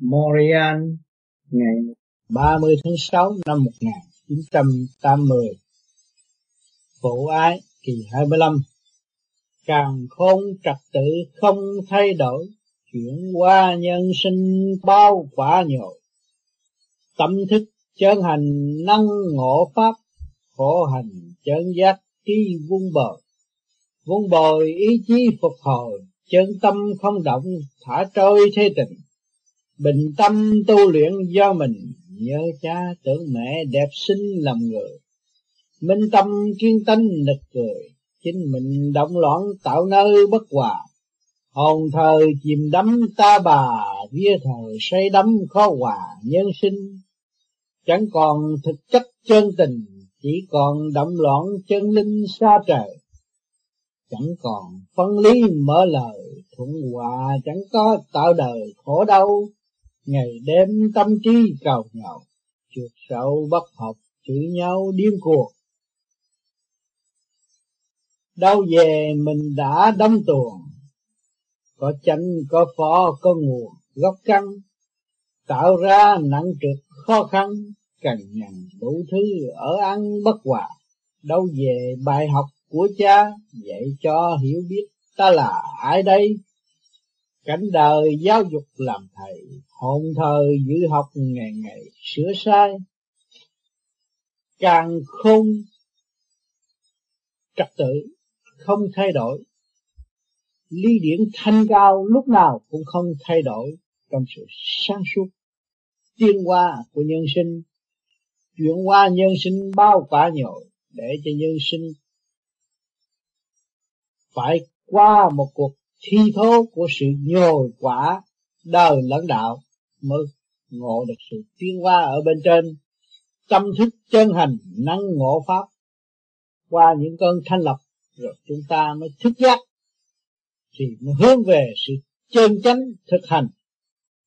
Montreal ngày 30 tháng 6 năm 1980 phổ ái kỳ 25 Càng khôn trật tự không thay đổi Chuyển qua nhân sinh bao quả nhồi. Tâm thức chân hành năng ngộ pháp, Khổ hành chân giác trí vun bồi. Vun bồi ý chí phục hồi Chân tâm không động, thả trôi thế tình. Bình tâm tu luyện do mình, Nhớ cha tưởng mẹ đẹp xinh làm người. Minh tâm kiên tánh nực cười, Chính mình động loạn tạo nơi bất hòa. Hồn thời chìm đắm ta bà, Vía thời say đắm khó hòa nhân sinh. Chẳng còn thực chất chân tình, Chỉ còn động loạn chân linh xa trời. Chẳng còn phân lý mở lời, Thuận hòa chẳng có tạo đời khổ đau ngày đêm tâm trí cầu nhậu chuột sâu bất học chửi nhau điên cuồng. Đâu về mình đã đâm tuồng, có chánh, có phó, có nguồn, gốc căn, tạo ra nặng trực khó khăn cần nhằn đủ thứ ở ăn bất hòa. Đâu về bài học của cha, dạy cho hiểu biết ta là ai đây? Cảnh đời giáo dục làm thầy, hồn thờ giữ học ngày ngày sửa sai, càng không trật tự, không thay đổi. Lý điển thanh cao lúc nào cũng không thay đổi trong sự sáng suốt, tiên hoa của nhân sinh. Chuyển qua nhân sinh bao quả nhồi để cho nhân sinh phải qua một cuộc thi thố của sự nhồi quả đời lẫn đạo mới ngộ được sự tiến hóa ở bên trên. Tâm thức chân hành năng ngộ pháp qua những cơn thanh lập rồi chúng ta mới thức giác, thì mới hướng về sự chân chánh thực hành.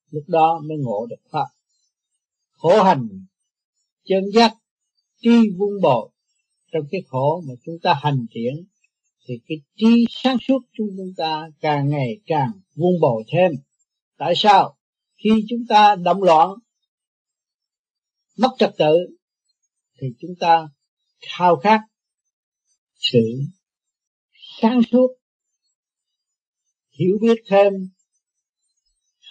Lúc đó mới ngộ được pháp. Khổ hành, chân giác, tri vun bồi trong cái khổ mà chúng ta hành triển thì cái trí sáng suốt chúng ta càng ngày càng vun bồi thêm. Tại sao? Khi chúng ta động loạn, mất trật tự, thì chúng ta khao khát sự sáng suốt, hiểu biết thêm,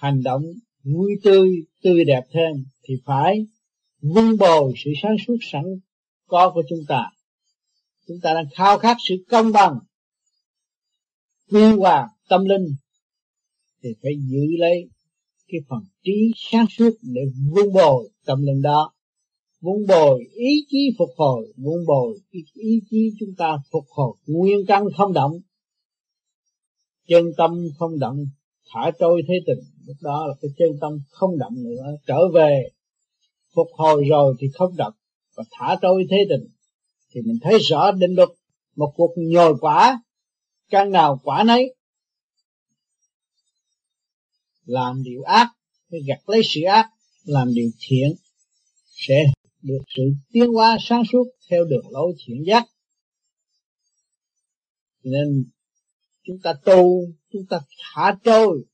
hành động vui tươi tươi đẹp thêm, thì phải vun bồi sự sáng suốt sẵn có của chúng ta chúng ta đang khao khát sự công bằng quy hòa tâm linh. Thì phải giữ lấy cái phần trí sáng suốt để vun bồi tâm linh đó. Vun bồi ý chí phục hồi, vun bồi ý chí chúng ta phục hồi nguyên căn không động. Chân tâm không động, thả trôi thế tình, lúc đó là cái chân tâm không động nữa, trở về. Phục hồi rồi thì không động và thả trôi thế tình thì mình thấy rõ định luật một cuộc nhồi quả căn nào quả nấy, làm điều ác, phải gặt lấy sự ác, làm điều thiện, sẽ được sự tiến hóa sáng suốt theo đường lối thiện giác. Nên chúng ta tu, chúng ta thả trôi,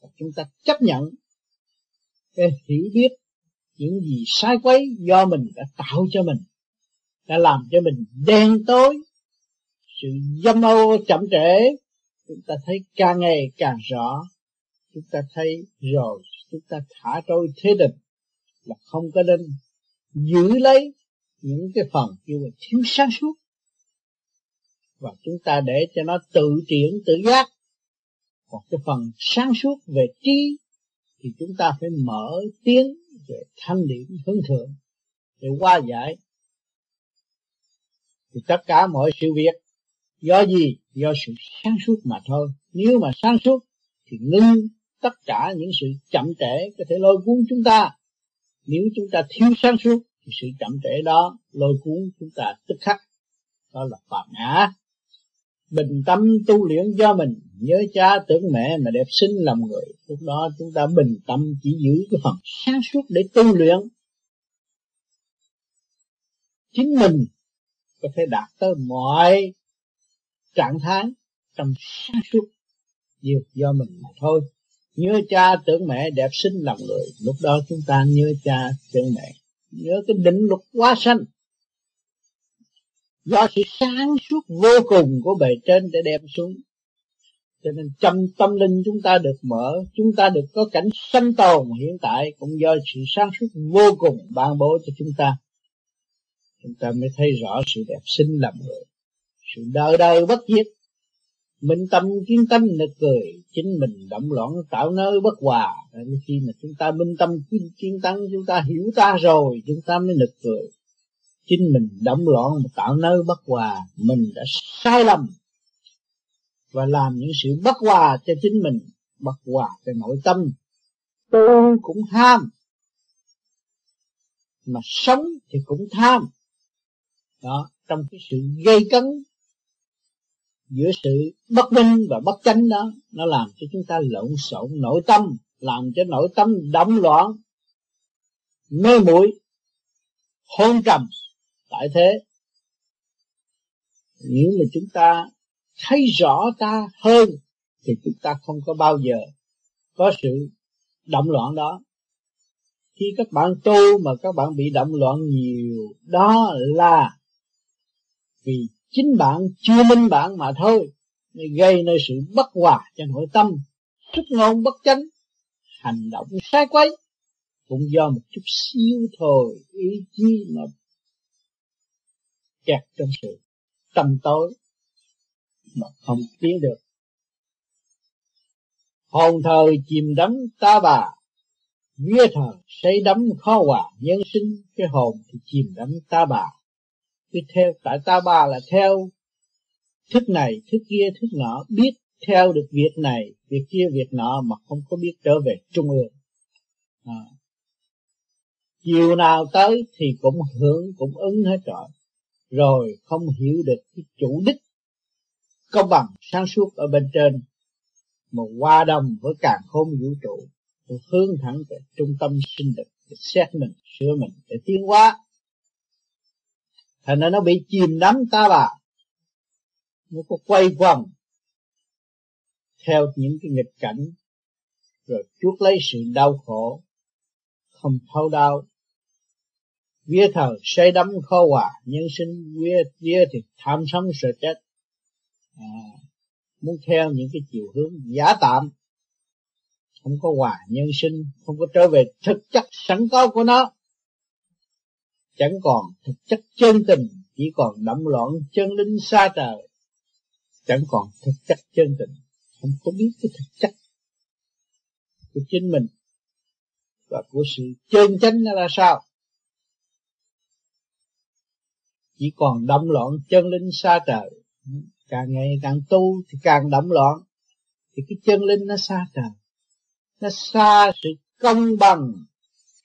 và chúng ta chấp nhận cái hiểu biết những gì sai quấy do mình đã tạo cho mình đã làm cho mình đen tối. Sự dâm ô chậm trễ, chúng ta thấy càng ngày càng rõ. Chúng ta thấy rồi, chúng ta thả trôi thế định là không có nên giữ lấy những cái phần kêu là thiếu sáng suốt. Và chúng ta để cho nó tự triển tự giác còn cái phần sáng suốt về trí thì chúng ta phải mở tiếng về thanh điển hướng thượng để qua giải thì tất cả mọi sự việc, do gì? Do sự sáng suốt mà thôi. Nếu mà sáng suốt, thì ngưng tất cả những sự chậm trễ có thể lôi cuốn chúng ta. Nếu chúng ta thiếu sáng suốt, thì sự chậm trễ đó lôi cuốn chúng ta tức khắc. Đó là phạm ngã. Bình tâm tu luyện do mình, nhớ cha tưởng mẹ mà đẹp xinh làm người. Lúc đó chúng ta bình tâm chỉ giữ cái phần sáng suốt để tu luyện. Chính mình có thể đạt tới mọi trạng thái trong sáng suốt nhiều do mình mà thôi. Nhớ cha tưởng mẹ đẹp xinh lòng người. Lúc đó chúng ta nhớ cha tưởng mẹ. Nhớ cái định luật quá sanh. Do sự sáng suốt vô cùng của bề trên để đem xuống. Cho nên trong tâm linh chúng ta được mở, chúng ta được có cảnh sanh tồn hiện tại, cũng do sự sáng suốt vô cùng ban bố cho chúng ta chúng ta mới thấy rõ sự đẹp xinh làm người sự đời đời bất diệt. Minh tâm kiến tâm nực cười chính mình động loạn tạo nơi bất hòa. Nên khi mà chúng ta minh tâm kiến, kiến tâm chúng ta hiểu ta rồi chúng ta mới nực cười. Chính mình động loạn mà tạo nơi bất hòa mình đã sai lầm. Và làm những sự bất hòa cho chính mình bất hòa cho nội tâm. Tôi cũng ham mà sống thì cũng tham đó, trong cái sự gây cấn giữa sự bất minh và bất chánh đó, nó làm cho chúng ta lộn xộn nội tâm, làm cho nội tâm động loạn, mê muội, hôn trầm tại thế. Nếu mà chúng ta thấy rõ ta hơn, thì chúng ta không có bao giờ có sự động loạn đó. Khi các bạn tu mà các bạn bị động loạn nhiều, đó là vì chính bạn chưa minh bạn mà thôi nên gây nên sự bất hòa cho nội tâm, xuất ngôn bất chánh, hành động sai quấy, cũng do một chút xíu thôi, ý chí mà kẹt trong sự tâm tối mà không tiến được. Hồn thời chìm đắm ta bà, vía thời say đắm khó hòa nhân sinh, cái hồn thì chìm đắm ta bà cứ theo, tại ta bà là theo thức này, thức kia, thức nọ, biết theo được việc này, việc kia, việc nọ mà không có biết trở về trung ương. À. chiều nào tới thì cũng hưởng, cũng ứng hết trọi rồi không hiểu được cái chủ đích công bằng sáng suốt ở bên trên mà qua đồng với càng khôn vũ trụ, hướng thẳng về trung tâm sinh lực để xét mình, sửa mình, để tiến hóa thành ra nó bị chìm đắm ta bà. Nó có quay vòng theo những cái nghịch cảnh. Rồi chuốc lấy sự đau khổ không thấu đau vía thờ say đắm khó hòa nhân sinh vía vía thì tham sống sợ chết. À, muốn theo những cái chiều hướng giả tạm. Không có hòa nhân sinh không có trở về thực chất sẵn có của nó chẳng còn thực chất chân tình, chỉ còn đậm loạn chân linh xa trời. Chẳng còn thực chất chân tình, không có biết cái thực chất của chính mình và của sự chân chánh là sao. Chỉ còn đậm loạn chân linh xa trời. Càng ngày càng tu thì càng đậm loạn, thì cái chân linh nó xa trời. Nó xa sự công bằng,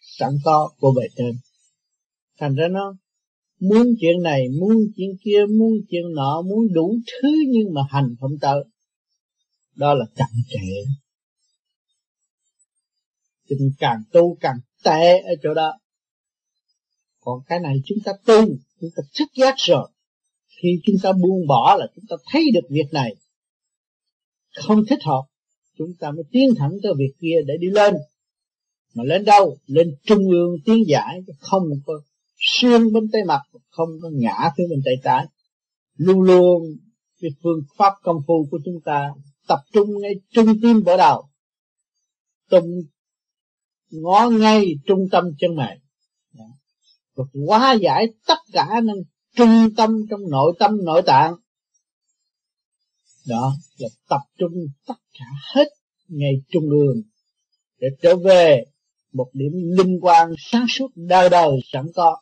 sẵn có của bề trên thành ra nó muốn chuyện này, muốn chuyện kia, muốn chuyện nọ, muốn đủ thứ nhưng mà hành không tới. Đó là chậm trễ. Tình càng tu càng tệ ở chỗ đó. Còn cái này chúng ta tu, chúng ta thức giác rồi. Khi chúng ta buông bỏ là chúng ta thấy được việc này. Không thích hợp, chúng ta mới tiến thẳng tới việc kia để đi lên. Mà lên đâu? Lên trung ương tiến giải không có xuyên bên tay mặt không có ngã phía bên tay trái. Luôn luôn cái phương pháp công phu của chúng ta tập trung ngay trung tim bộ đầu tung ngó ngay trung tâm chân mày. Và hóa giải tất cả năng trung tâm trong nội tâm, nội tạng. Đó là tập trung tất cả hết ngay trung ương để trở về một điểm linh quan sáng suốt đời đời sẵn có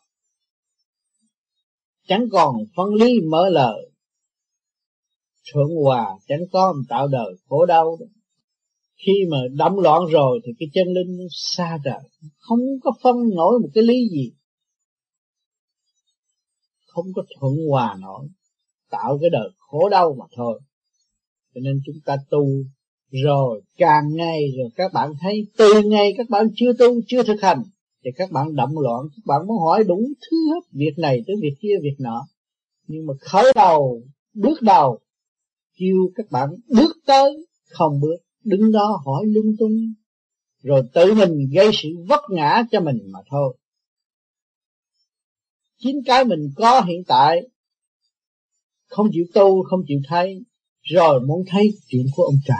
chẳng còn phân lý mở lời. Thuận hòa chẳng có tạo đời khổ đau. Khi mà đắm loạn rồi thì cái chân linh nó xa trời không có phân nổi một cái lý gì. Không có thuận hòa nổi. Tạo cái đời khổ đau mà thôi. Cho nên chúng ta tu rồi càng ngày rồi các bạn thấy từ ngày các bạn chưa tu, chưa thực hành thì các bạn động loạn, các bạn muốn hỏi đủ thứ hết việc này tới việc kia, việc nọ. Nhưng mà khởi đầu, bước đầu, kêu các bạn bước tới, không bước, đứng đó hỏi lung tung. Rồi tự mình gây sự vấp ngã cho mình mà thôi. Chính cái mình có hiện tại, không chịu tu, không chịu thấy, rồi muốn thấy chuyện của ông trời.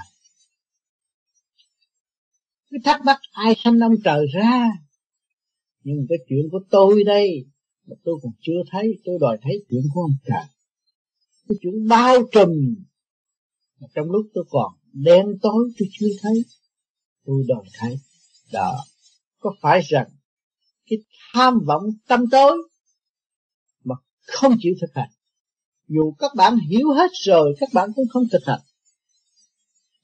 Cứ thắc mắc ai sanh ông trời ra? Nhưng cái chuyện của tôi đây, mà tôi còn chưa thấy, tôi đòi thấy chuyện của ông trời cái chuyện bao trùm mà trong lúc tôi còn đen tối, tôi chưa thấy, tôi đòi thấy. Đó, có phải rằng cái tham vọng tâm tối mà không chịu thực hành? Dù các bạn hiểu hết rồi, các bạn cũng không thực hành.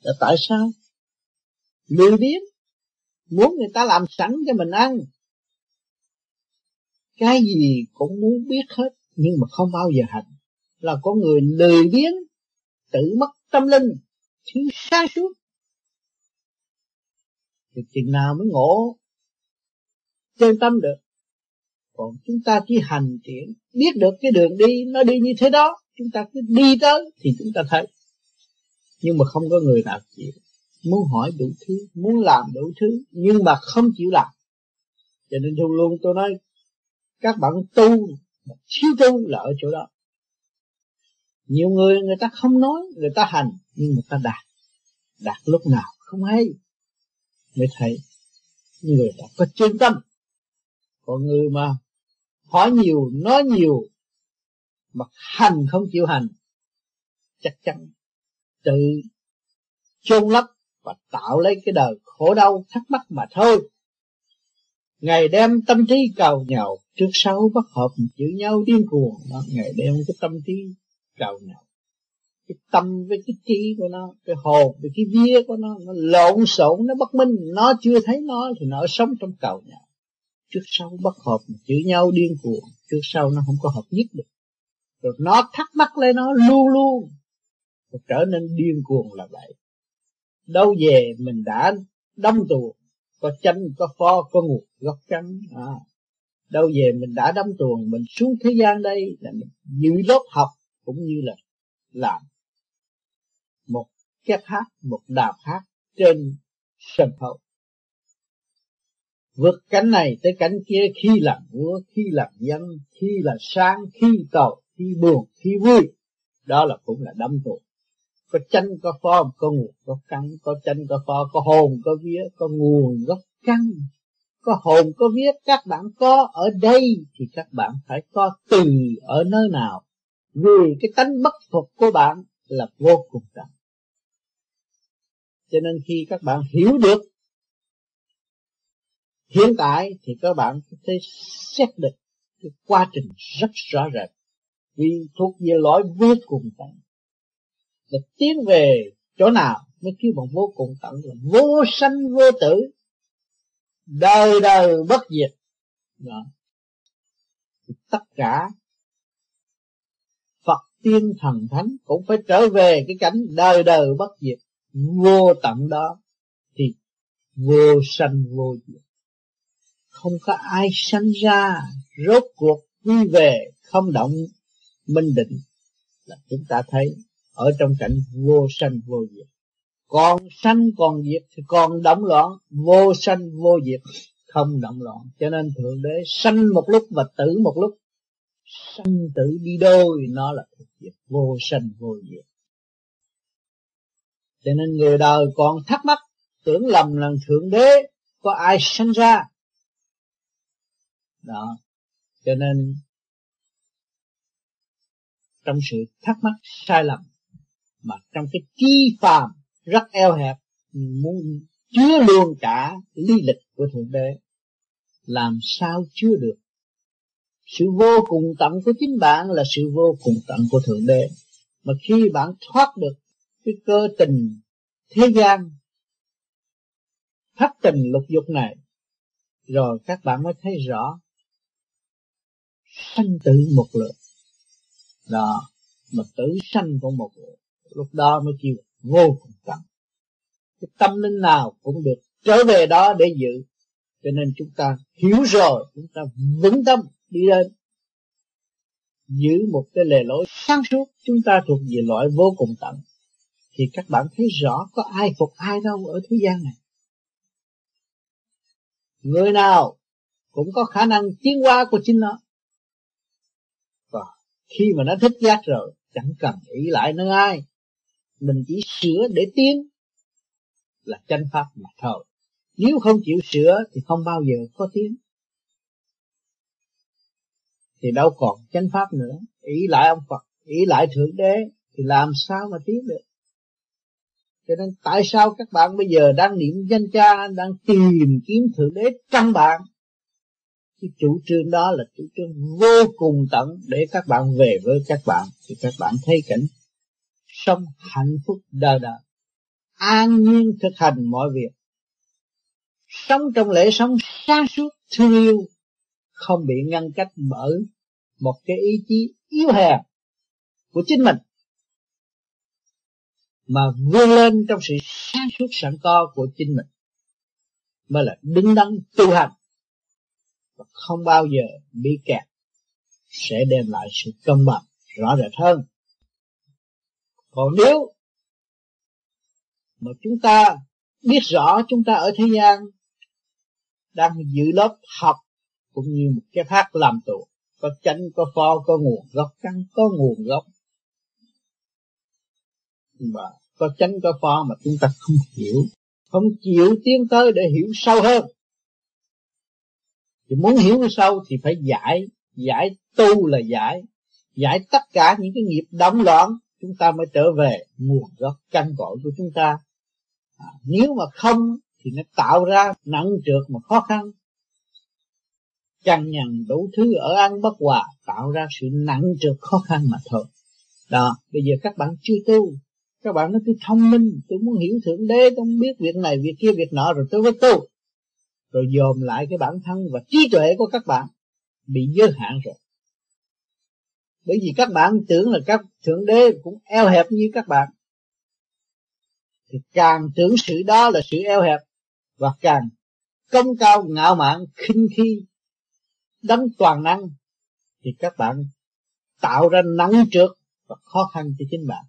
Là tại sao? Lười biếng. Muốn người ta làm sẵn cho mình ăn cái gì cũng muốn biết hết, nhưng mà không bao giờ hành. Là có người lười biếng, tự mất tâm linh thiếu sáng suốt. Thì chừng nào mới ngộ, chân tâm được. Còn chúng ta chỉ hành thiện, biết được cái đường đi, nó đi như thế đó, chúng ta cứ đi tới thì chúng ta thấy. Nhưng mà không có người nào chịu. Muốn hỏi đủ thứ, muốn làm đủ thứ, nhưng mà không chịu làm. Cho nên luôn luôn tôi nói các bạn tu thiếu tu là ở chỗ đó. Nhiều người người ta không nói, người ta hành, nhưng người ta đạt. Đạt lúc nào không hay, mới thấy người ta có chân tâm. Còn người mà hỏi nhiều, nói nhiều, mà hành không chịu hành, chắc chắn tự chôn lấp và tạo lấy cái đời khổ đau thắc mắc mà thôi ngày đem tâm trí cầu nhau trước sau bất hợp chữ nhau điên cuồng. Đó ngày đem cái tâm trí cầu nhau cái tâm với cái trí của nó, cái hồn với cái vía của nó nó lộn xộn, nó bất minh. Nó chưa thấy nó thì nó sống trong cầu nhau trước sau bất hợp chữ nhau điên cuồng, trước sau nó không có hợp nhất được. Rồi nó thắc mắc lên nó luôn luôn. Rồi trở nên điên cuồng là vậy. Đâu về mình đã đâm tù có chánh, có pho, có ngục góc trắng à. đâu về mình đã đắm tuồng, mình xuống thế gian đây là mình giữ lớp học cũng như là làm một kép hát, một đào hát trên sân khấu vượt cánh này tới cánh kia, khi làm vua khi làm dân, khi là sáng khi cầu, khi buồn, khi vui, đó là cũng là đắm tuồng có chân có pho, có nguồn có căn có chân có pho, có hồn, có vía, có nguồn, gốc căn có hồn, có vía, các bạn có ở đây thì các bạn phải có từ ở nơi nào. Vì cái tánh bất phục của bạn là vô cùng trọng cho nên khi các bạn hiểu được hiện tại thì các bạn có thể xét được cái quá trình rất rõ rệt. Vì thuộc về lõi vô cùng tận và tiến về chỗ nào mới kêu bằng vô cùng tận là vô sanh, vô tử. Đời đời bất diệt. Đó. tất cả Phật tiên thần thánh cũng phải trở về cái cảnh đời đời bất diệt, vô tận đó, thì vô sanh, vô diệt. Không có ai sanh ra, rốt cuộc quy về, không động, minh định. Là chúng ta thấy ở trong cảnh vô sanh vô diệt. Còn sanh còn diệt thì còn động loạn, vô sanh vô diệt, không động loạn. Cho nên thượng đế sanh một lúc và tử một lúc. Sanh tử đi đôi, nó là thực diệt, vô sanh vô diệt. Cho nên người đời còn thắc mắc, tưởng lầm là thượng đế có ai sanh ra. Đó. Cho nên trong sự thắc mắc, sai lầm mà trong cái chi phàm rất eo hẹp, muốn chứa luôn cả lý lịch của thượng đế, làm sao chứa được? Sự vô cùng tận của chính bạn là sự vô cùng tận của thượng đế. Mà khi bạn thoát được cái cơ tình thế gian, thất tình lục dục này, rồi các bạn mới thấy rõ sanh tử một lượt. Đó, mà tử sanh của một lượt lúc đó mới kêu vô cùng tận cái tâm linh nào cũng được trở về đó để giữ. Cho nên chúng ta hiểu rồi, chúng ta vững tâm đi lên. Giữ một cái lề lối sáng suốt, chúng ta thuộc về loại vô cùng tận. Thì các bạn thấy rõ có ai phục ai đâu ở thế gian này. Người nào cũng có khả năng tiến hóa của chính nó. Và khi mà nó thích giác rồi, chẳng cần ý lại nơi ai mình chỉ sửa để tiến là chân pháp mà thôi. Nếu không chịu sửa thì không bao giờ có tiến. Thì đâu còn chánh pháp nữa. Ý lại ông Phật, ý lại thượng đế thì làm sao mà tiến được? Cho nên tại sao các bạn bây giờ đang niệm danh cha, đang tìm kiếm thượng đế trong bạn? Cái chủ trương đó là chủ trương vô cùng tận để các bạn về với các bạn, thì các bạn thấy cảnh sống hạnh phúc đời đời an nhiên thực hành mọi việc. Sống trong lễ sống sáng suốt, thương yêu, không bị ngăn cách bởi một cái ý chí yếu hèn của chính mình, mà vươn lên trong sự sáng suốt sẵn có của chính mình mới là đứng đắn tu hành và không bao giờ bị kẹt, sẽ đem lại sự công bằng rõ rệt hơn còn nếu mà chúng ta biết rõ chúng ta ở thế gian đang dự lớp học cũng như một cái thác làm tù, có chánh, có pho, có nguồn gốc căn có nguồn gốc, mà có chánh, có pho mà chúng ta không hiểu, không chịu tiến tới để hiểu sâu hơn, thì muốn hiểu sâu thì phải giải giải tu là giải giải tất cả những cái nghiệp động loạn chúng ta mới trở về nguồn gốc căn cội của chúng ta. À, nếu mà không thì nó tạo ra nặng trượt mà khó khăn. Chăn nhằn đủ thứ ở ăn bất hòa tạo ra sự nặng trượt khó khăn mà thôi. Đó bây giờ các bạn chưa tu. Các bạn nó cứ thông minh tôi muốn hiểu thượng đế tôi muốn biết việc này việc kia việc nọ rồi tôi mới tu. Rồi dồn lại cái bản thân và trí tuệ của các bạn bị giới hạn rồi bởi vì các bạn tưởng là các thượng đế cũng eo hẹp như các bạn. Thì càng tưởng sự đó là sự eo hẹp và càng công cao ngạo mạn, khinh khi đấng toàn năng, thì các bạn tạo ra nắng trượt và khó khăn cho chính bạn.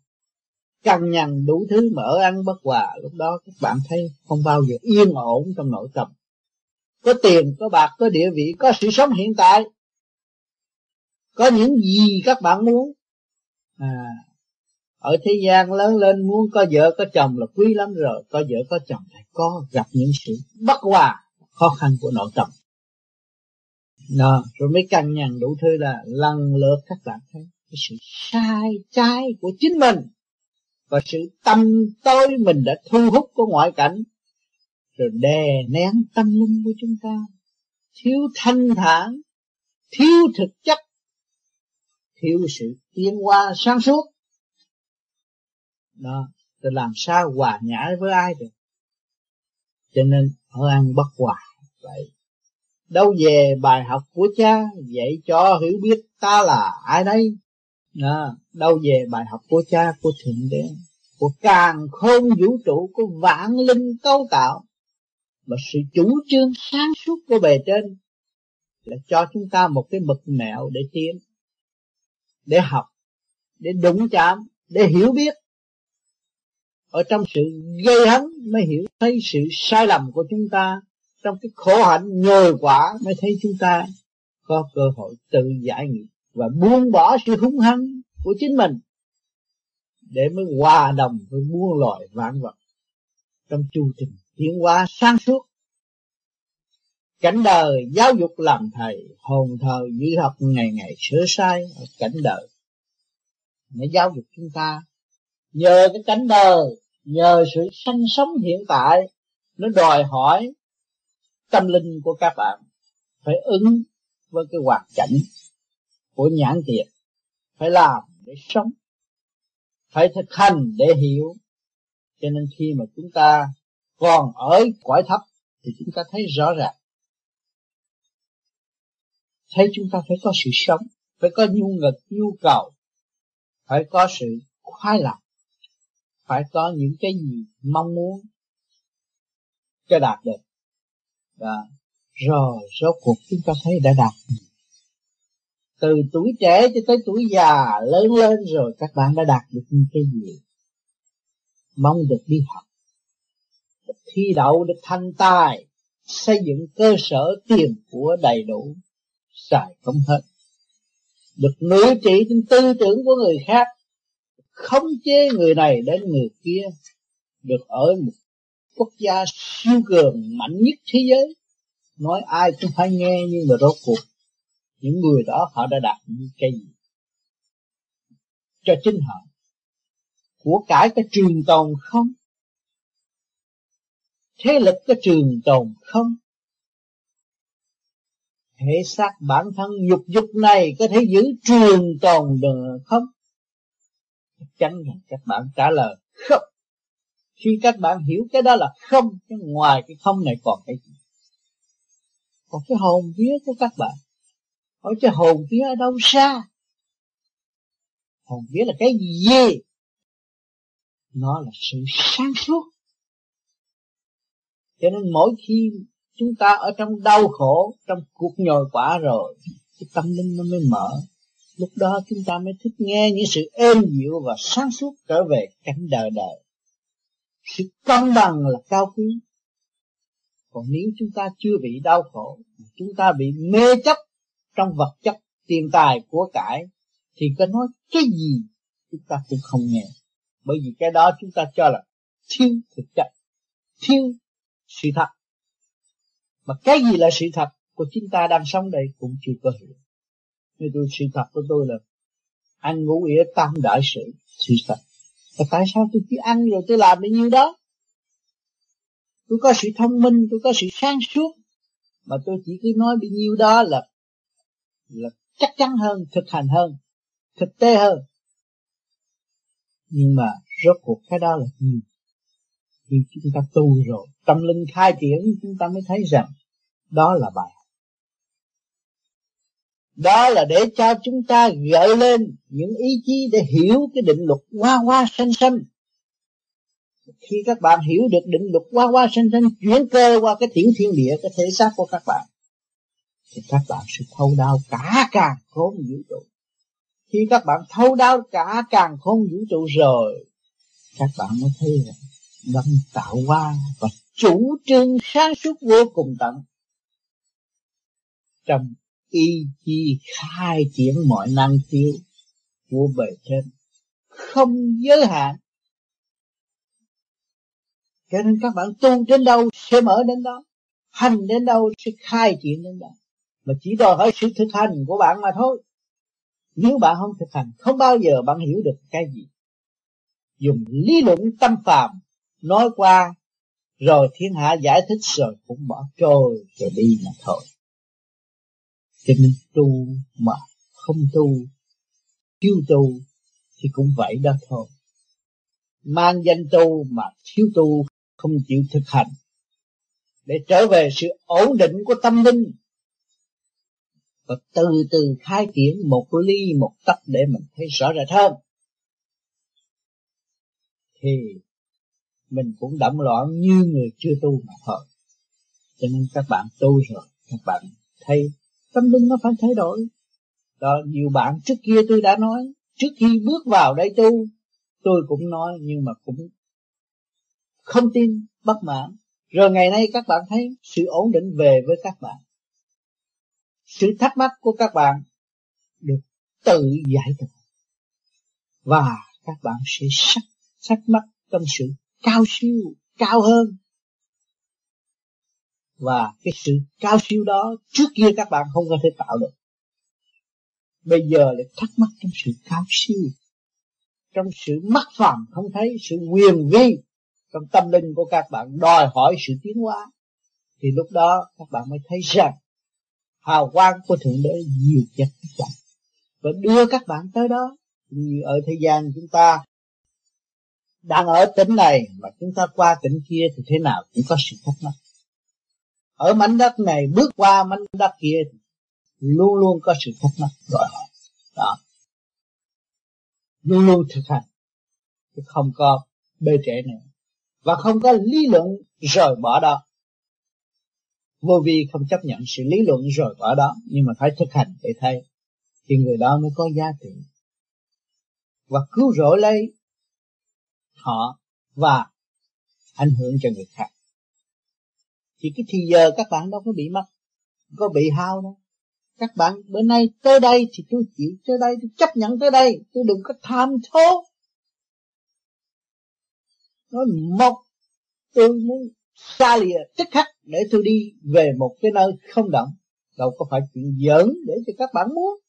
Căng nhằn đủ thứ mở ăn bất hòa, lúc đó các bạn thấy không bao giờ yên ổn trong nội tâm. Có tiền, có bạc, có địa vị, có sự sống hiện tại có những gì các bạn muốn? À ở thế gian lớn lên muốn có vợ có chồng là quý lắm rồi. Có vợ có chồng phải có gặp những sự bất hòa khó khăn của nội tâm. Đó, rồi mới căng nhằn đủ thứ là lần lượt các bạn thấy cái sự sai trái của chính mình và sự tâm tối mình đã thu hút của ngoại cảnh. Rồi đè nén tâm linh của chúng ta. Thiếu thanh thản thiếu thực chất thiếu sự tiến hóa sáng suốt. Đó thì làm sao hòa nhã với ai được? Cho nên ở ăn bất hòa vậy. Đâu về bài học của cha dạy cho hiểu biết ta là ai đây? Đó, đâu về bài học của cha của thượng đế của càng khôn vũ trụ của vạn linh cấu tạo mà sự chủ trương sáng suốt của bề trên là cho chúng ta một cái mực mẹo để tiến để học, để đụng chạm, để hiểu biết. Ở trong sự gây hấn mới hiểu thấy sự sai lầm của chúng ta, trong cái khổ hạnh nhồi quả mới thấy chúng ta có cơ hội tự giải nghiệp và buông bỏ sự hung hăng của chính mình để mới hòa đồng với muôn loài vạn vật trong chu trình tiến hóa sáng suốt cảnh đời giáo dục làm thầy, hồn thờ dư học ngày ngày sửa sai ở cảnh đời. Nó giáo dục chúng ta. Nhờ cái cảnh đời, nhờ sự sanh sống hiện tại, nó đòi hỏi tâm linh của các bạn phải ứng với cái hoạt cảnh của nhãn tiền. Phải làm để sống, phải thực hành để hiểu. Cho nên khi mà chúng ta còn ở cõi thấp thì chúng ta thấy rõ ràng thấy chúng ta phải có sự sống, phải có nhu ngực nhu cầu, phải có sự khoái lạc, phải có những cái gì mong muốn cho đạt được. Và rồi rốt cuộc chúng ta thấy đã đạt từ tuổi trẻ cho tới tuổi già, lớn lên rồi các bạn đã đạt được những cái gì? Mong được đi học, được thi đậu, được thành tài, xây dựng cơ sở tiền của đầy đủ xài không hết. Được ngự trị trên tư tưởng của người khác không chế người này đến người kia, được ở một quốc gia siêu cường, mạnh nhất thế giới. Nói ai cũng phải nghe nhưng mà rốt cuộc, những người đó họ đã đạt những cái gì cho chính họ. Của cải có trường tồn không? Thế lực có trường tồn không? Thể xác bản thân nhục dục này có thể giữ trường tồn được không? Chắc chắn là các bạn trả lời, không. Khi các bạn hiểu cái đó là không, cái ngoài cái không này còn cái gì còn cái hồn vía của các bạn, hỏi cái hồn vía ở đâu xa? Hồn vía là cái gì? Nó là sự sáng suốt. Cho nên mỗi khi chúng ta ở trong đau khổ, trong cuộc nhồi quả rồi, cái tâm linh nó mới mở. Lúc đó chúng ta mới thích nghe những sự êm dịu và sáng suốt trở về cảnh đời đời. Sự công bằng là cao quý. Còn nếu chúng ta chưa bị đau khổ, chúng ta bị mê chấp trong vật chất, tiền tài của cải, thì có nói cái gì chúng ta cũng không nghe. Bởi vì cái đó chúng ta cho là thiếu thực chất, thiếu sự thật mà cái gì là sự thật của chúng ta đang sống đây cũng chưa có hiểu. Nên tôi, sự thật của tôi là ăn ngủ ỉa tam đại sự sự thật. Và tại sao tôi chỉ ăn rồi tôi làm bấy nhiêu đó? Tôi có sự thông minh, tôi có sự sáng suốt. Mà tôi chỉ cứ nói bấy nhiêu đó là là chắc chắn hơn, thực hành hơn, thực tế hơn. Nhưng mà rốt cuộc cái đó là gì? Khi chúng ta tu rồi, tâm linh khai triển, chúng ta mới thấy rằng đó là bài học. Đó là để cho chúng ta gợi lên những ý chí để hiểu cái định luật hoa hoa xanh xanh. Khi các bạn hiểu được định luật hoa hoa xanh xanh, chuyển cơ qua cái tiểu thiên địa, cái thể xác của các bạn, thì các bạn sẽ thâu đau cả càng khôn vũ trụ. Khi các bạn thâu đau cả càng khôn vũ trụ rồi, các bạn mới thấy rằng đấng tạo hóa và chủ trương sáng suốt vô cùng tận. Trong ý chí khai triển mọi năng khiếu của bề trên, không giới hạn. Cho nên các bạn tu đến đâu sẽ mở đến đó, hành đến đâu sẽ khai triển đến đó. Mà chỉ đòi hỏi sự thực hành của bạn mà thôi. Nếu bạn không thực hành, không bao giờ bạn hiểu được cái gì. Dùng lý luận tâm phàm nói qua, rồi thiên hạ giải thích rồi cũng bỏ trôi rồi đi mà thôi. Cho nên tu mà không tu, thiếu tu thì cũng vậy đó thôi. Mang danh tu mà thiếu tu không chịu thực hành. Để trở về sự ổn định của tâm linh. Và từ từ khai triển một ly một tấc để mình thấy rõ rệt hơn. Thì mình cũng động loạn như người chưa tu mà thôi. Cho nên các bạn tu rồi, các bạn thấy, tâm linh nó phải thay đổi. Đó, nhiều bạn trước kia tôi đã nói, trước khi bước vào đây tu, tôi cũng nói nhưng mà cũng không tin, bất mãn. Rồi ngày nay các bạn thấy sự ổn định về với các bạn. Sự thắc mắc của các bạn được tự giải tỏa. Và các bạn sẽ sắc sắc mắc trong sự cao siêu, cao hơn. Và cái sự cao siêu đó trước kia các bạn không có thể tạo được. Bây giờ lại thắc mắc trong sự cao siêu. Trong sự mắc phàm không thấy sự quyền vi trong tâm linh của các bạn, đòi hỏi sự tiến hóa. Thì lúc đó các bạn mới thấy rằng, hào quang của thượng đế nhiều chất các bạn. Và đưa các bạn tới đó. Như ở thế gian chúng ta đang ở tỉnh này mà chúng ta qua tỉnh kia thì thế nào cũng có sự thắc mắc. Ở mảnh đất này, bước qua mảnh đất kia luôn luôn có sự thắc mắc gọi hỏi đó. Luôn luôn thực hành. Chứ không có bê trễ nữa. Và không có lý luận rời bỏ đó. Vô vi không chấp nhận sự lý luận rời bỏ đó, nhưng mà phải thực hành để thấy. Thì người đó mới có giá trị. Và cứu rỗi lấy họ và ảnh hưởng cho người khác. Thì cái thì giờ các bạn đâu có bị mất, có bị hao đâu. Các bạn bữa nay tới đây thì tôi chịu, tới đây tôi chấp nhận tới đây, tôi đừng có tham thố. Nói một, tôi muốn xa lìa tức khắc để tôi đi về một cái nơi không động. Đâu có phải chuyện giỡn để cho các bạn muốn,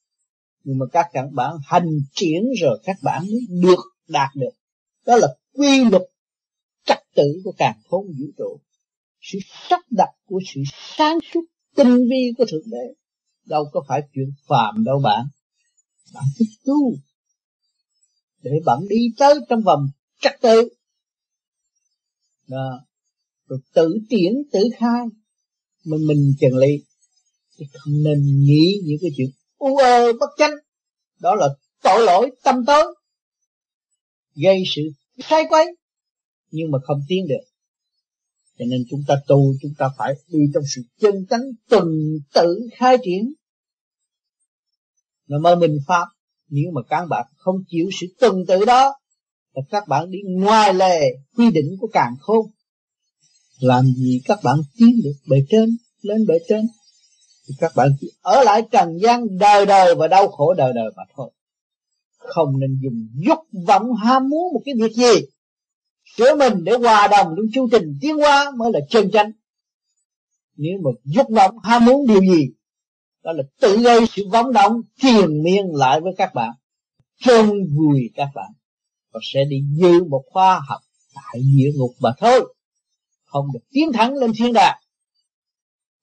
nhưng mà các các bạn hành triển rồi các bạn mới được đạt được đó là quy luật trật tự của càng khôn vũ trụ. Sự sắp đặt của sự sáng suốt tinh vi của thượng đế. Đâu có phải chuyện phàm đâu bạn. Bạn thích tu. Để bạn đi tới trong vòng trật tự. Đó. rồi tự triển tự khai. Mà mình trần lý chứ không nên nghĩ những cái chuyện u ơ bất chánh. Đó là tội lỗi tâm tối gây sự sai quấy, nhưng mà không tiến được. Cho nên chúng ta tu, chúng ta phải đi trong sự chân chánh tuần tự khai triển. Mà mơ mình pháp. Nếu mà các bạn không chịu sự tuần tự đó, thì các bạn đi ngoài lề quy định của càng khôn. Làm gì các bạn tiến được bề trên, lên bề trên? Thì các bạn chỉ ở lại trần gian đời đời và đau khổ đời đời mà thôi không nên dùng dục vọng ham muốn một cái việc gì. Sửa mình để hòa đồng trong chu trình tiến hóa mới là chân chánh. Nếu mà dục vọng ham muốn điều gì, đó là tự gây sự vắng động triền miên lại với các bạn, chôn vùi các bạn, và sẽ đi như một khoa học tại địa ngục mà thôi. Không được tiến thẳng lên thiên đàng.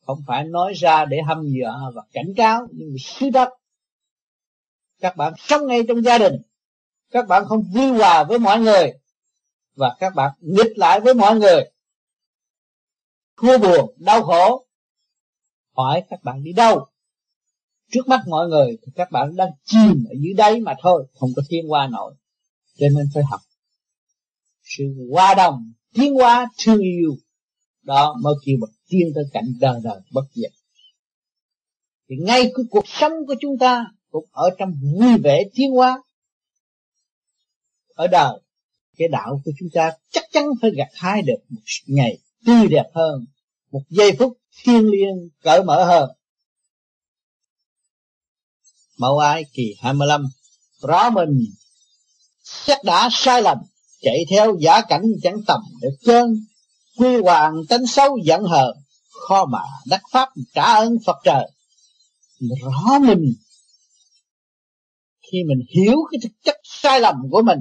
Không phải nói ra để hâm dọa và cảnh cáo nhưng mà đất các bạn sống ngay trong gia đình. Các bạn không vui hòa với mọi người. Và các bạn nghịch lại với mọi người. Thua buồn, đau khổ. Hỏi các bạn đi đâu? Trước mắt mọi người thì các bạn đang chìm ở dưới đáy mà thôi, không có tiến qua nổi. Cho nên phải học sự hòa đồng, tiến hóa, thương yêu. Đó mới kêu bậc tiên tới cảnh đời đời bất diệt. Thì ngay cái cuộc sống của chúng ta cũng ở trong vui vẻ tiến hóa. Ở đời, cái đạo của chúng ta chắc chắn phải gặt hái được một ngày tươi đẹp hơn, một giây phút thiêng liêng, cởi mở hơn. Mẫu ai kỳ 25 rõ mình chắc đã sai lầm, chạy theo giả cảnh chẳng tầm để chân quy hoàng tánh xấu giận hờn, kho mà đắc pháp trả ơn Phật trời. Rõ mình khi mình hiểu cái thực chất sai lầm của mình.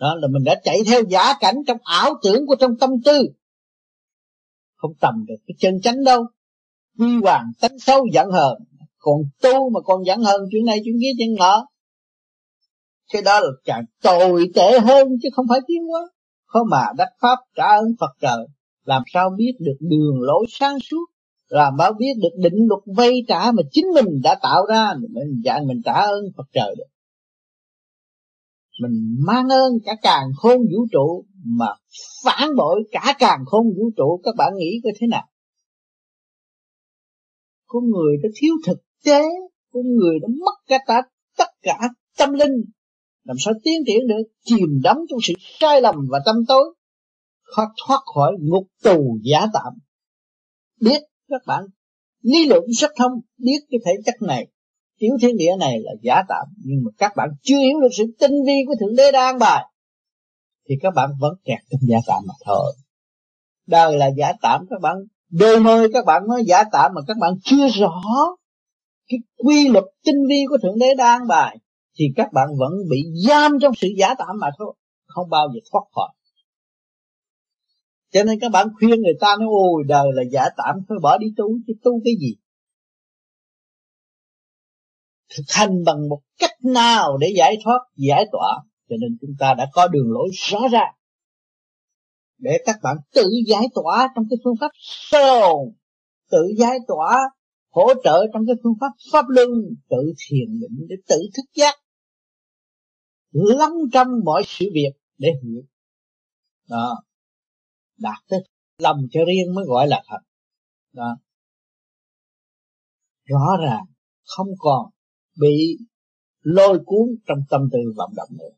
Đó là mình đã chạy theo giả cảnh trong ảo tưởng của trong tâm tư. Không tầm được cái chân chánh đâu. Quy hoàng tánh xấu giận hờn. Còn tu mà còn giận hờn, chuyện này chuyện kia chuyện nọ. Cái đó là càng tồi tệ hơn chứ không phải tiến quá khó mà đắc pháp, trả ơn Phật trời làm sao biết được đường lối sáng suốt? Làm báo biết được định luật vay trả mà chính mình đã tạo ra mình dạng mình trả ơn Phật trời được. Mình mang ơn cả càng khôn vũ trụ mà phản bội cả càng khôn vũ trụ các bạn nghĩ coi thế nào? Con người đã thiếu thực tế con người đã mất cả ta, tất cả tâm linh. Làm sao tiến triển được? Chìm đắm trong sự sai lầm và tâm tối. Khó thoát khỏi ngục tù giả tạm. Biết các bạn, lý luận rất thông, biết cái thể chất này tiểu thiên địa này là giả tạm nhưng mà các bạn chưa hiểu được sự tinh vi của thượng đế đang bài, thì các bạn vẫn kẹt trong giả tạm mà thôi. Đời là giả tạm các bạn, đôi mời các bạn nói giả tạm mà các bạn chưa rõ cái quy luật tinh vi của thượng đế đang bài, thì các bạn vẫn bị giam trong sự giả tạm mà thôi, không bao giờ thoát khỏi cho nên các bạn khuyên người ta nói, ôi, đời là giả tạm, thôi bỏ đi tu, chứ tu cái gì? Thực hành bằng một cách nào để giải thoát, giải tỏa. Cho nên chúng ta đã có đường lối rõ ràng để các bạn tự giải tỏa trong cái phương pháp sơ tự giải tỏa, hỗ trợ trong cái phương pháp pháp luân, tự thiền định để tự thức giác, lắng trong mọi sự việc để hiểu. Đó đạt tới lầm cho riêng mới gọi là thật đó. Rõ ràng không còn bị lôi cuốn trong tâm tư vọng động nữa.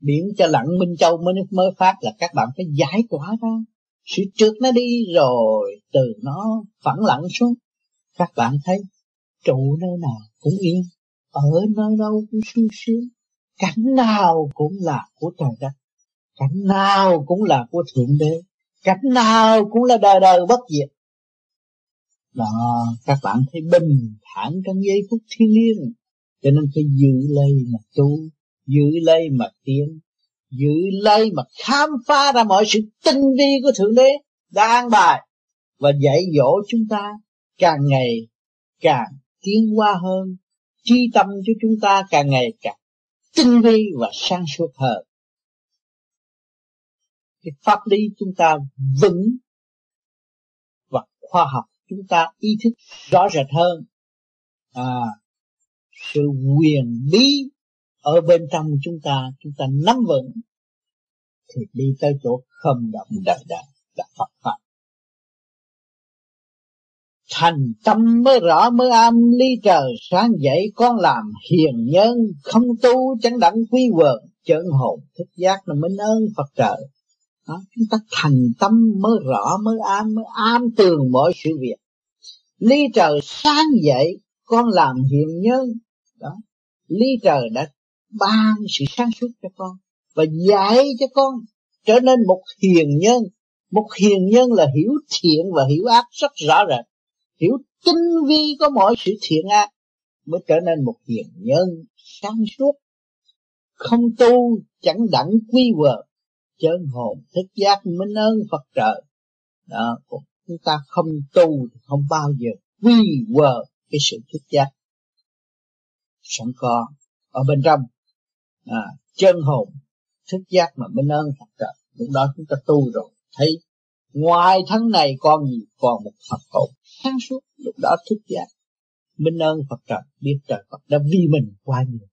Biển cho lặng, minh châu mới mới phát là các bạn phải giải tỏa ra. Sự trượt nó đi rồi, từ nó phẳng lặng xuống. Các bạn thấy trụ nơi nào cũng yên, ở nơi đâu cũng sung sướng. Cảnh nào cũng là của trời đất cảnh nào cũng là của thượng đế. Cảnh nào cũng là đời đời bất diệt. Đó, các bạn thấy bình thản trong giây phút thiên liêng. Cho nên phải giữ lấy mà tu, giữ lấy mà tiến, giữ lấy mà khám phá ra mọi sự tinh vi của thượng đế đang bài và dạy dỗ chúng ta càng ngày càng tiến qua hơn chi tâm cho chúng ta càng ngày càng tinh vi và sáng suốt hơn cái pháp lý chúng ta vững và khoa học, chúng ta ý thức rõ rệt hơn. À sự quyền bí ở bên trong chúng ta chúng ta nắm vững thì đi tới chỗ không động đời đời là Phật pháp. Thành tâm mới rõ, mới am ly trời sáng dậy con làm hiền nhân, không tu chẳng đẳng quy quần chân hồn thức giác là minh ơn Phật trời đó, chúng ta thành tâm mới rõ mới an mới an tường mọi sự việc. Ly trời sáng dậy con làm hiền nhân. Đó ly trời đã ban sự sáng suốt cho con và dạy cho con trở nên một hiền nhân. Một hiền nhân là hiểu thiện và hiểu ác rất rõ rệt. Hiểu tinh vi có mọi sự thiện ác mới trở nên một hiền nhân sáng suốt. Không tu chẳng đẳng quy vợ chân hồn thức giác minh ơn Phật trời. Đó chúng ta không tu thì không bao giờ quy quờ cái sự thức giác. Sẵn có ở bên trong à, chân hồn thức giác mà minh ơn Phật trời. Lúc đó chúng ta tu rồi thấy ngoài thân này còn gì? Còn một Phật hồn sáng suốt. Lúc đó thức giác minh ơn Phật trời. Biết trời Phật đã vì mình qua nhiều.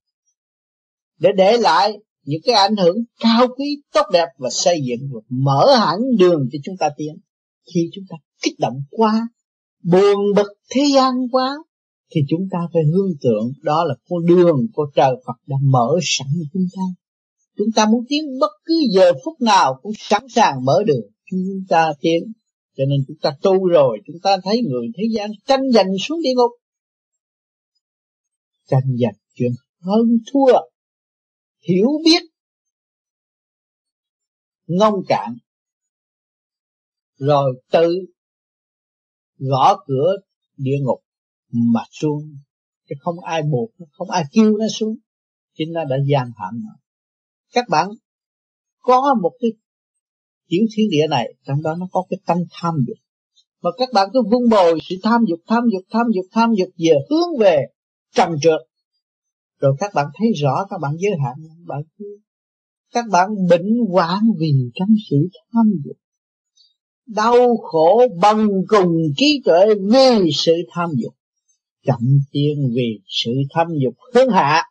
Để để lại những cái ảnh hưởng cao quý, tốt đẹp và xây dựng và mở hẳn đường cho chúng ta tiến. Khi chúng ta kích động quá, buồn bực thế gian quá, thì chúng ta phải hương tượng đó là con đường của trời Phật đã mở sẵn cho chúng ta. Chúng ta muốn tiến bất cứ giờ phút nào cũng sẵn sàng mở đường. Chúng ta tiến, cho nên chúng ta tu rồi, chúng ta thấy người thế gian tranh giành xuống địa ngục. Tranh giành chuyện hơn thua hiểu biết, ngông cạn, rồi tự gõ cửa địa ngục mà xuống. Chứ không ai buộc, không ai kêu nó xuống, chính nó đã gian phạm nó các bạn có một cái tiểu thiên địa này, trong đó nó có cái tâm tham dục. Mà các bạn cứ vun bồi sự tham dục tham dục tham dục tham dục, về hướng về trần trượt rồi các bạn thấy rõ các bạn giới hạn bạn các bạn bệnh hoạn vì trong sự tham dục. Đau khổ bằng cùng trí tuệ vì sự tham dục. Chậm tiên vì sự tham dục hướng hạ,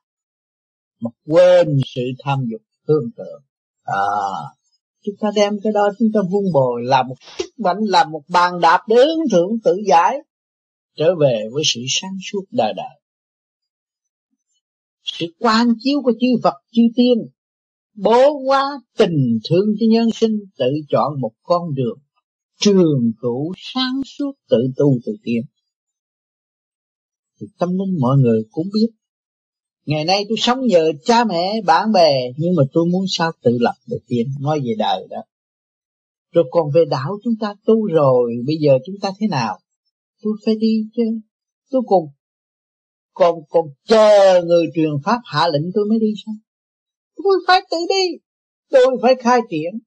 mà quên sự tham dục hương tượng à chúng ta đem cái đó, chúng ta vun bồi làm một sức mạnh làm một bàn đạp để ứng thượng tự giải, trở về với sự sáng suốt đời đời sự quan chiếu của chư Phật, chư tiên. Bố quá tình thương cho nhân sinh, tự chọn một con đường. Trường cửu sáng suốt, tự tu, tự tiến. Thì tâm linh mọi người cũng biết. Ngày nay tôi sống nhờ cha mẹ, bạn bè, nhưng mà tôi muốn sao tự lập để tiến. Nói về đời đó. Rồi còn về đạo chúng ta tu rồi, bây giờ chúng ta thế nào? Tôi phải đi chứ. Tôi còn còn còn chờ người truyền pháp hạ lệnh tôi mới đi sao? Tôi phải tự đi. Tôi phải khai triển.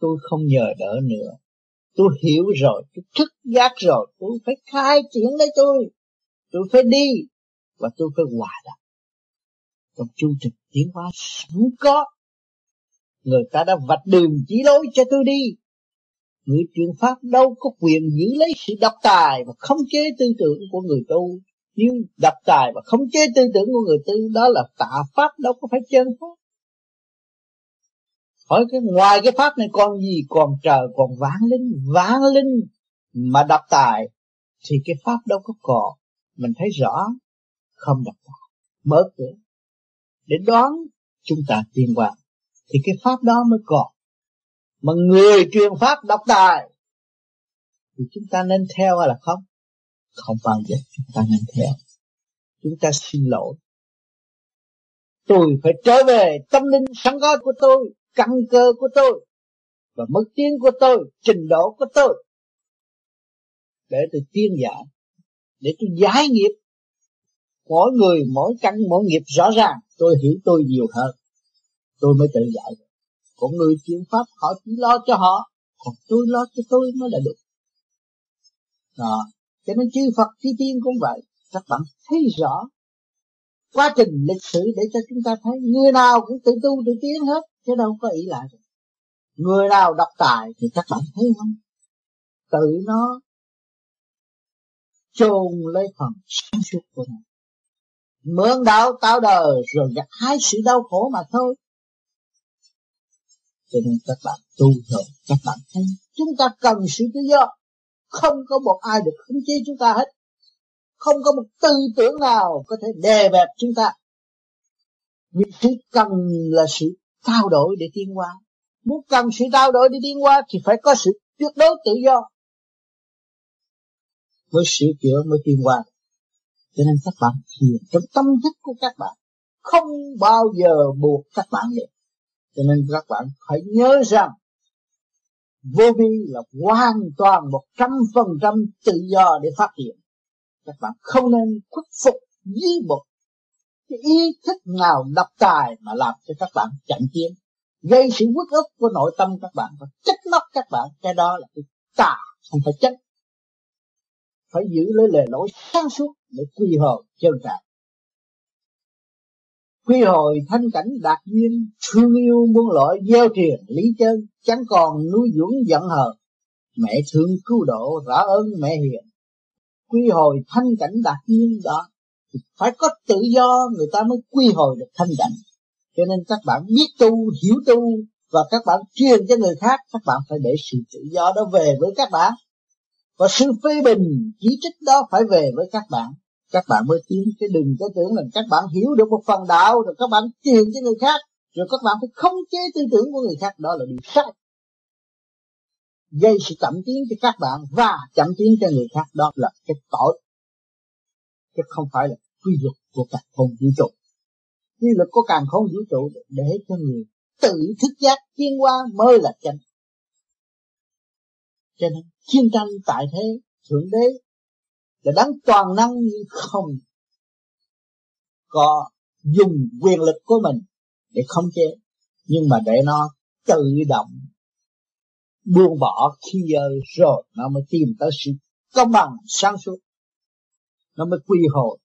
Tôi không nhờ đỡ nữa. Tôi hiểu rồi. Tôi thức giác rồi. Tôi phải khai triển lấy tôi. Tôi phải đi và tôi phải hòa đồng. Trong chương trình tiến hóa sẵn có, người ta đã vạch đường chỉ lối cho tôi đi. Người truyền pháp đâu có quyền giữ lấy sự độc tài và khống chế tư tưởng của người tu nhưng đập tài và không chế tư tưởng của người tư, đó là tạ pháp đâu có phải chân pháp. Hỏi cái ngoài cái pháp này còn gì? Còn trời, còn vãng linh. Vãng linh mà đập tài thì cái pháp đâu có còn. Mình thấy rõ, không đập tài. Mở cửa. Để đón chúng ta tiên qua thì cái pháp đó mới còn. Mà người truyền pháp độc tài, thì chúng ta nên theo hay là không? Không bao giờ chúng ta nên theo. Chúng ta xin lỗi. Tôi phải trở về tâm linh sẵn có của tôi, căn cơ của tôi và mức tiến của tôi, trình độ của tôi. Để tôi tiên giải, để tôi giải nghiệp. Mỗi người, mỗi căn, mỗi nghiệp rõ ràng, tôi hiểu tôi nhiều hơn. Tôi mới tự giải còn người chuyển pháp, họ chỉ lo cho họ, còn tôi lo cho tôi mới là được. Đó cho nên chư Phật, chư tiên cũng vậy. Các bạn thấy rõ quá trình lịch sử để cho chúng ta thấy người nào cũng tự tu tự tiến hết, chứ đâu có ý lại người nào độc tài thì các bạn thấy không? Tự nó chôn lấy phần sáng suốt của nó. Mượn đạo tạo đời rồi gặt hai sự đau khổ mà thôi. Cho nên các bạn tu rồi, các bạn thấy chúng ta cần sự tự do không có một ai được khống chế chúng ta hết. Không có một tư tưởng nào có thể đè bẹp chúng ta. Vì chỉ cần là sự trao đổi để tiến hóa muốn cần sự trao đổi để tiến hóa thì phải có sự tuyệt đối tự do. Mới sửa chữa mới tiến hóa cho nên các bạn thiền trong tâm thức của các bạn. Không bao giờ buộc các bạn được. Cho nên các bạn phải nhớ rằng vô vi là hoàn toàn một trăm phần trăm tự do để phát triển các bạn không nên khuất phục dưới một cái ý thức nào độc tài mà làm cho các bạn chậm tiến. Gây sự uất ức của nội tâm các bạn và trách móc các bạn. Cái đó là cái tà, không phải chất. Phải giữ lấy lời lỗi sáng suốt để quy hồi chân trạng quy hồi thanh cảnh đạt duyên thương yêu muôn loại, gieo truyền lý chân, chẳng còn nuôi dưỡng giận hờn. Mẹ thương cứu độ rõ ơn mẹ hiền. Quy hồi thanh cảnh đạt duyên đó, thì phải có tự do, người ta mới quy hồi được thanh cảnh. Cho nên các bạn biết tu, hiểu tu, và các bạn truyền cho người khác, các bạn phải để sự tự do đó về với các bạn. Và sự phê bình, chỉ trích đó phải về với các bạn các bạn mới tiến cái đừng có tưởng là các bạn hiểu được một phần đạo, rồi các bạn truyền cho người khác, rồi các bạn phải khống chế tư tưởng của người khác, đó là điều sai gây sự chậm tiến cho các bạn và chậm tiến cho người khác, đó là cái tội. Chứ không phải là quy luật của cả không vũ trụ. Quy luật của càng không vũ trụ để cho người tự thức giác tiến qua mới là chân cho nên chiến tranh tại thế, thượng đế là đáng toàn năng nhưng không có dùng quyền lực của mình để khống chế. Nhưng mà để nó tự động buông bỏ khi giờ rồi, nó mới tìm tới sự công bằng, sáng suốt. Nó mới quy hồi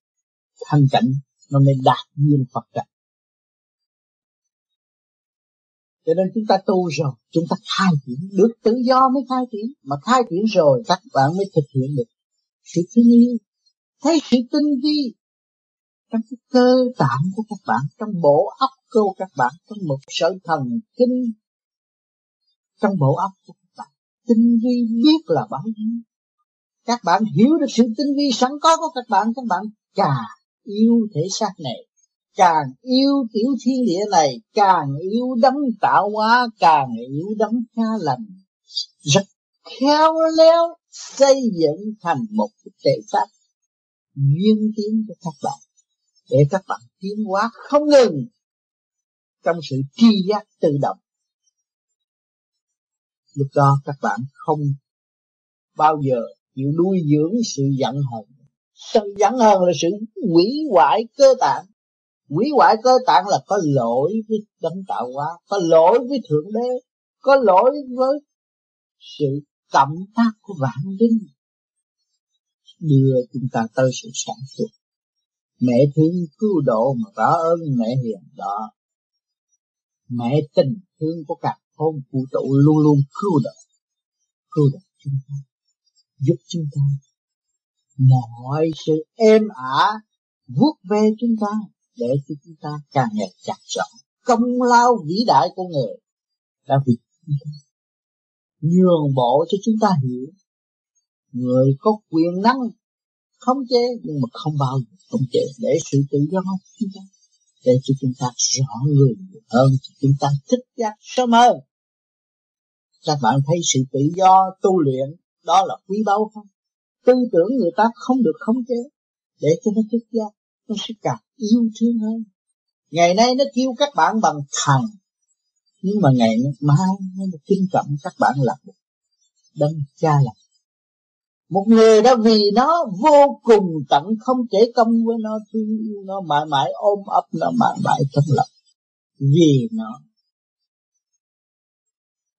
thanh cảnh nó mới đạt duyên Phật cảnh cho nên chúng ta tu rồi, chúng ta khai triển, được tự do mới khai triển. Mà khai triển rồi, các bạn mới thực hiện được sự thương yêu thấy sự tinh vi trong cái cơ tạng của các bạn, trong bộ óc của các bạn, trong một sợi thần kinh, trong bộ óc của các bạn. Tinh vi biết là bao nhiêu. Các bạn hiểu được sự tinh vi sẵn có của các bạn các bạn càng yêu thể xác này, càng yêu tiểu thiên địa này, càng yêu đấng tạo hóa, càng yêu đấng cha lành. Rất khéo léo xây dựng thành một cái thể xác duyên tiến cho các bạn. Để các bạn tiến hóa không ngừng trong sự tri giác tự động. Lúc đó các bạn không bao giờ chịu nuôi dưỡng sự giận hờn. Sự giận hờn là sự hủy hoại cơ tạng. Hủy hoại cơ tạng là có lỗi với đấng tạo hóa, có lỗi với thượng đế, có lỗi với sự cộng tác của vạn linh đưa chúng ta tới sự sản xuất. Mẹ thương cứu độ mà rõ ơn mẹ hiền đó. Mẹ tình thương của cả hôn vũ trụ luôn luôn cứu độ. Cứu độ chúng ta. Giúp chúng ta. Mọi sự êm ả vuốt ve chúng ta để cho chúng ta càng ngày chặt chẽ. Công lao vĩ đại của người đã vì nhường bộ cho chúng ta hiểu. Người có quyền năng không chế, nhưng mà không bao giờ không chế. Để sự tự do chúng ta, để cho chúng ta rõ người hơn chúng ta thích giác sớm hơn. Các bạn thấy sự tự do tu luyện, đó là quý báu không? Tư tưởng người ta không được khống chế, để cho nó thích giác, nó sẽ càng yêu thương hơn. Ngày nay nó kêu các bạn bằng thằng nhưng mà ngày mai nó kính trọng các bạn là một đấng cha là một người đã vì nó vô cùng tận không kể công với nó thương yêu nó mãi mãi ôm ấp, nó mãi mãi trong lòng. Vì nó.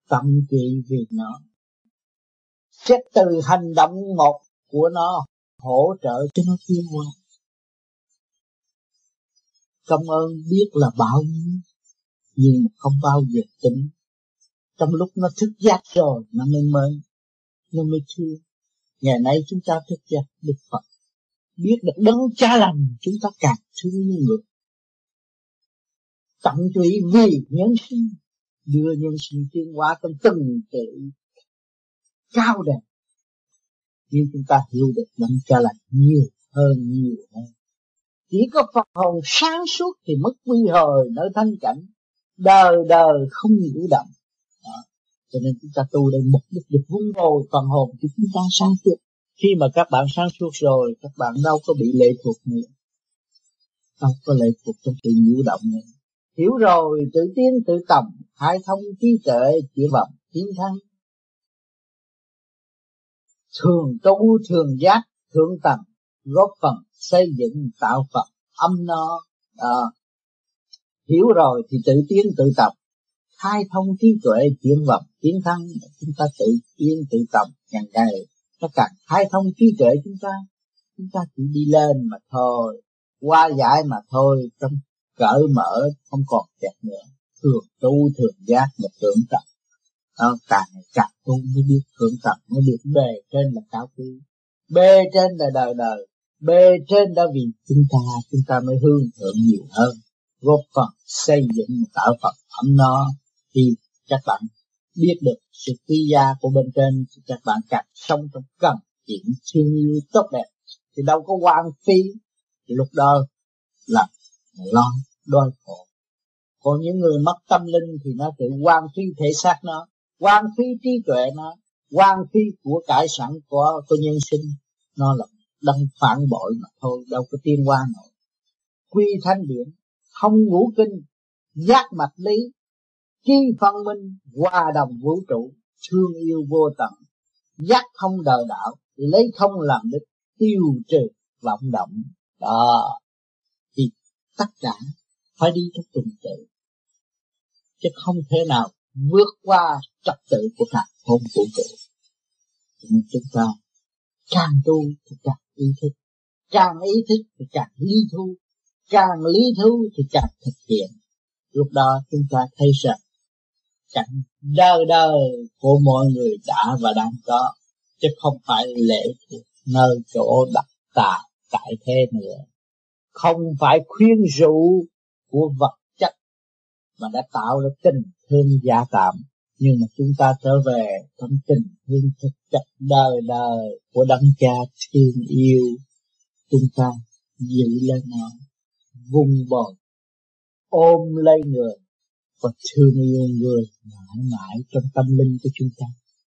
Tận trị vì nó. Xét từ hành động một của nó, hỗ trợ cho nó tiến qua công ơn biết là bao nhiêu nhưng không bao giờ tính trong lúc nó thức giác rồi, nó mới mới, nó mới thương ngày nay chúng ta thức giác đức phật. Biết được đấng cha lành, chúng ta càng thương như người. Tận tụy vì nhân sinh, đưa nhân sinh tiến hóa trong từng tự cao đẹp. Nhưng chúng ta hiểu được đấng cha lành nhiều hơn nhiều. Hơn chỉ có Phật hồn sáng suốt thì mất quy hồi, nơi thanh cảnh đời đời không nhiễu động. Đó. cho nên chúng ta tu đây mục đích được vun bồi phần hồn của chúng ta sáng suốt. Khi mà các bạn sáng suốt rồi các bạn đâu có bị lệ thuộc nữa. Đâu có lệ thuộc trong sự nhiễu động nữa. Hiểu rồi tự tiến tự tầm hai thông trí tuệ chữa vọng tiến thắng thường tu thường giác thượng tầng góp phần xây dựng tạo Phật âm no. À, hiểu rồi thì tự tiến tự tập. Khai thông trí tuệ, chuyển vọng, tiến thân, chúng ta tự tiến tự tập càng ngày nó càng khai thông trí tuệ chúng ta chúng ta chỉ đi lên mà thôi. Qua giải mà thôi, trong cởi mở, không còn kẹt nữa. Thường tu, thường giác mà tưởng tập. Nó càng ngày càng tu mới biết thượng tập, mới biết bề trên là cao quý. Bề trên là đời đời. Bề trên đã vì chúng ta chúng ta mới hương thượng nhiều hơn góp phần xây dựng tạo Phật ấm nó thì các bạn biết được sự quý giá của bên trên, thì các bạn càng sống trong cần chuyện thương yêu tốt đẹp. Thì đâu có quan phí. Thì lúc đó là lo đôi khổ. Còn những người mất tâm linh thì nó tự quan phí thể xác nó quan phí trí tuệ nó quan phí của cải sẵn của của nhân sinh. Nó là đang phản bội mà thôi, đâu có tiên qua nổi. Quy thanh điển thông ngũ kinh, giác mạch lý chi phân minh, hòa đồng vũ trụ, thương yêu vô tận. Giác thông đời đạo, lấy không làm đích, tiêu trừ vọng động. Đó. Thì tất cả phải đi theo tuần tự, chứ không thể nào vượt qua trật tự của cả hôn vũ trụ. Nên chúng ta càng tu thì càng ý thức, càng ý thức thì càng lý thu càng lý thú thì càng thực hiện. Lúc đó chúng ta thấy rằng cảnh đời đời của mọi người đã và đang có, chứ không phải lệ thuộc nơi chỗ đặt tà tại thế nữa. Không phải khuyên rũ của vật chất mà đã tạo ra tình thương giả tạm, nhưng mà chúng ta trở về tâm tình thương thực chất đời đời của đấng cha thương yêu. Chúng ta giữ lên nó vùng bồi ôm lấy người và thương yêu người mãi mãi trong tâm linh của chúng ta.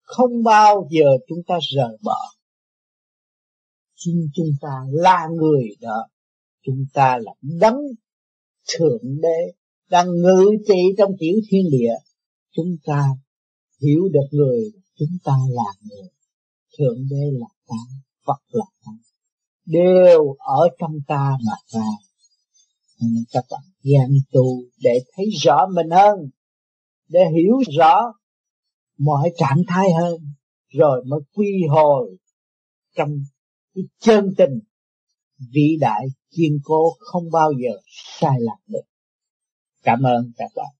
Không bao giờ chúng ta rời bỏ. Chính chúng ta là người đó. Chúng ta là đấng thượng đế, đang ngự trị trong tiểu thiên địa. Chúng ta hiểu được người, chúng ta là người. Thượng đế là ta, phật là ta. Đều ở trong ta mà ra nên các bạn gian tu để thấy rõ mình hơn, để hiểu rõ mọi trạng thái hơn, rồi mới quy hồi trong cái chân tình. Vĩ đại kiên cố không bao giờ sai lạc được. Cảm ơn các bạn.